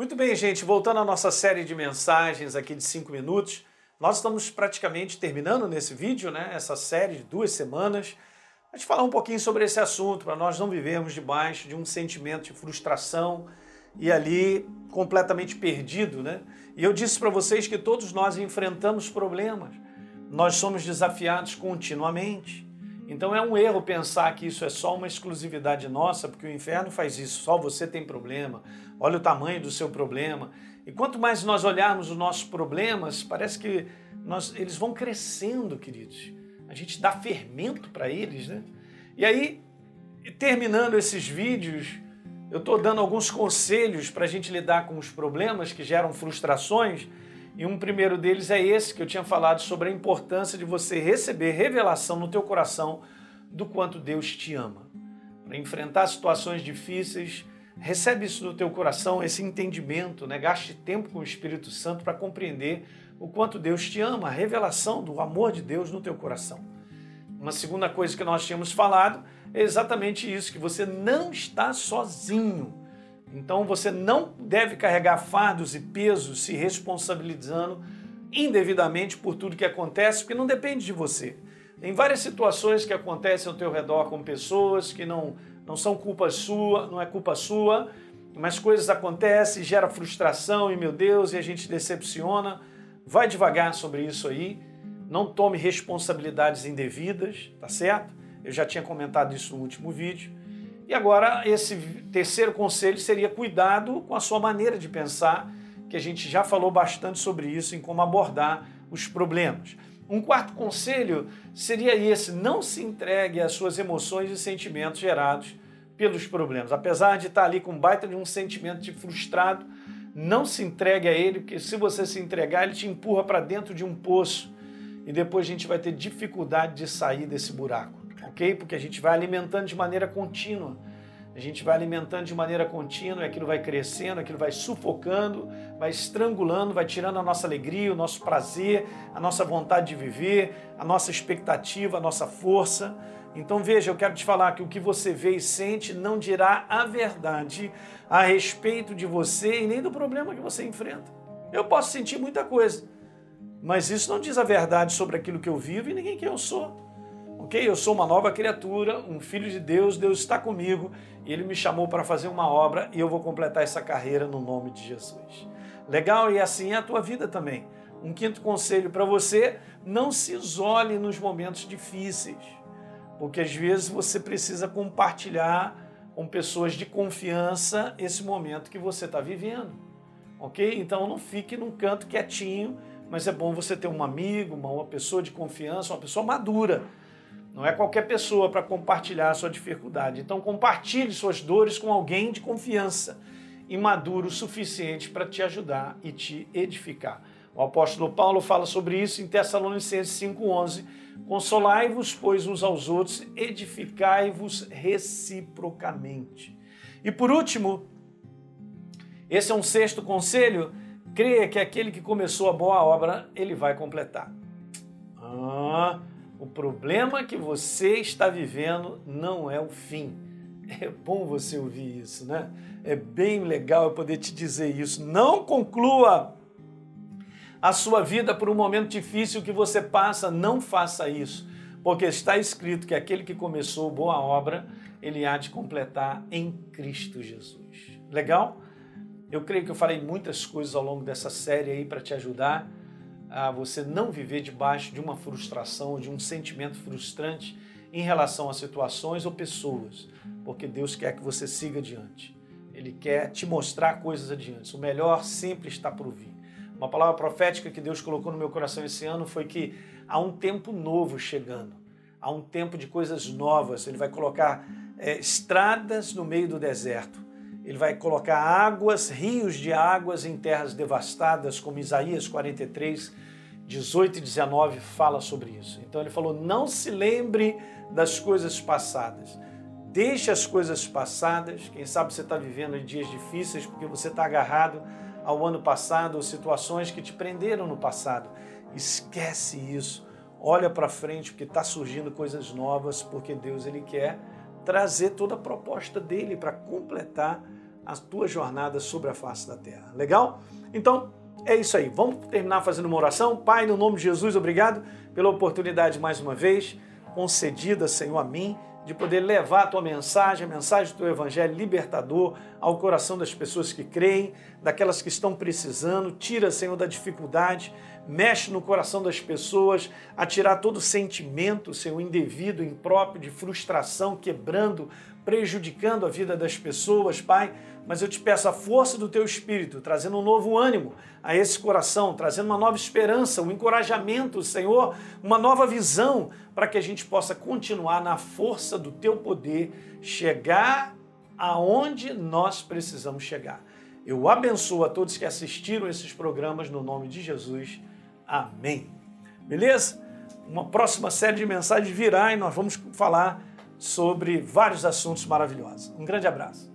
Muito bem, gente, voltando à nossa série de mensagens aqui de 5 minutos, nós estamos praticamente terminando nesse vídeo, né, essa série de duas semanas, a gente falar um pouquinho sobre esse assunto, para nós não vivermos debaixo de um sentimento de frustração e ali completamente perdido, né? E eu disse para vocês que todos nós enfrentamos problemas, nós somos desafiados continuamente. Então é um erro pensar que isso é só uma exclusividade nossa, porque o inferno faz isso, só você tem problema, olha o tamanho do seu problema. E quanto mais nós olharmos os nossos problemas, parece que nós, eles vão crescendo, queridos. A gente dá fermento para eles, né? E aí, terminando esses vídeos, eu estou dando alguns conselhos para a gente lidar com os problemas que geram frustrações e um primeiro deles é esse que eu tinha falado sobre a importância de você receber revelação no teu coração do quanto Deus te ama. Para enfrentar situações difíceis, recebe isso no teu coração, esse entendimento, né? Gaste tempo com o Espírito Santo para compreender o quanto Deus te ama, a revelação do amor de Deus no teu coração. Uma segunda coisa que nós tínhamos falado é exatamente isso, que você não está sozinho. Então você não deve carregar fardos e pesos se responsabilizando indevidamente por tudo que acontece, porque não depende de você. Tem várias situações que acontecem ao teu redor com pessoas que não, não são culpa sua, não é culpa sua, mas coisas acontecem, gera frustração e meu Deus, e a gente decepciona. Vai devagar sobre isso aí. Não tome responsabilidades indevidas, tá certo? Eu já tinha comentado isso no último vídeo. E agora, esse terceiro conselho seria cuidado com a sua maneira de pensar, que a gente já falou bastante sobre isso, em como abordar os problemas. Um quarto conselho seria esse: não se entregue às suas emoções e sentimentos gerados pelos problemas. Apesar de estar ali com baita de um sentimento de frustrado, não se entregue a ele, porque se você se entregar, ele te empurra para dentro de um poço e depois a gente vai ter dificuldade de sair desse buraco ok? Porque a gente vai alimentando de maneira contínua. A gente vai alimentando de maneira contínua aquilo vai crescendo, aquilo vai sufocando, vai estrangulando, vai tirando a nossa alegria, o nosso prazer, a nossa vontade de viver, a nossa expectativa, a nossa força. Então veja, eu quero te falar que o que você vê e sente não dirá a verdade a respeito de você e nem do problema que você enfrenta. Eu posso sentir muita coisa, mas isso não diz a verdade sobre aquilo que eu vivo e ninguém quem eu sou ok? Eu sou uma nova criatura, um filho de Deus, Deus está comigo e Ele me chamou para fazer uma obra e eu vou completar essa carreira no nome de Jesus. Legal? E assim é a tua vida também. Um quinto conselho para você: não se isole nos momentos difíceis, porque às vezes você precisa compartilhar com pessoas de confiança esse momento que você está vivendo, ok? Então não fique num canto quietinho, mas é bom você ter um amigo, uma pessoa de confiança, uma pessoa madura não é qualquer pessoa para compartilhar a sua dificuldade. Então, compartilhe suas dores com alguém de confiança e maduro o suficiente para te ajudar e te edificar. O apóstolo Paulo fala sobre isso em Tessalonicenses 5,11. Consolai-vos, pois, uns aos outros, edificai-vos reciprocamente. E por último, esse é um sexto conselho: creia que aquele que começou a boa obra, ele vai completar. Ah, o problema que você está vivendo não é o fim. É bom você ouvir isso, né? É bem legal eu poder te dizer isso. Não conclua a sua vida por um momento difícil que você passa, não faça isso, porque está escrito que aquele que começou boa obra, ele há de completar em Cristo Jesus. Legal? Eu creio que eu falei muitas coisas ao longo dessa série aí para te ajudar a você não viver debaixo de uma frustração de um sentimento frustrante em relação a situações ou pessoas, porque Deus quer que você siga adiante. Ele quer te mostrar coisas adiante. O melhor sempre está por vir. Uma palavra profética que Deus colocou no meu coração esse ano foi que há um tempo novo chegando, há um tempo de coisas novas. Ele vai colocar é, estradas no meio do deserto. Ele vai colocar águas, rios de águas em terras devastadas, como Isaías 43, 18 e 19 fala sobre isso. Então ele falou: não se lembre das coisas passadas. Deixe as coisas passadas. Quem sabe você está vivendo dias difíceis porque você está agarrado ao ano passado ou situações que te prenderam no passado. Esquece isso. Olha para frente porque está surgindo coisas novas, porque Deus ele quer trazer toda a proposta dele para completar a tua jornada sobre a face da terra. Legal? Então, é isso aí. Vamos terminar fazendo uma oração. Pai, no nome de Jesus, obrigado pela oportunidade mais uma vez concedida, Senhor, a mim de poder levar a tua mensagem, a mensagem do teu evangelho libertador ao coração das pessoas que creem, daquelas que estão precisando. Tira, Senhor, da dificuldade, mexe no coração das pessoas, a tirar todo sentimento, Senhor, indevido, impróprio, de frustração, quebrando, prejudicando a vida das pessoas, Pai. Mas eu te peço a força do teu espírito, trazendo um novo ânimo a esse coração, trazendo uma nova esperança, um encorajamento, Senhor, uma nova visão, para que a gente possa continuar na força do teu poder, chegar aonde nós precisamos chegar. Eu abençoo a todos que assistiram esses programas no nome de Jesus. Amém. Beleza? Uma próxima série de mensagens virá e nós vamos falar sobre vários assuntos maravilhosos. Um grande abraço.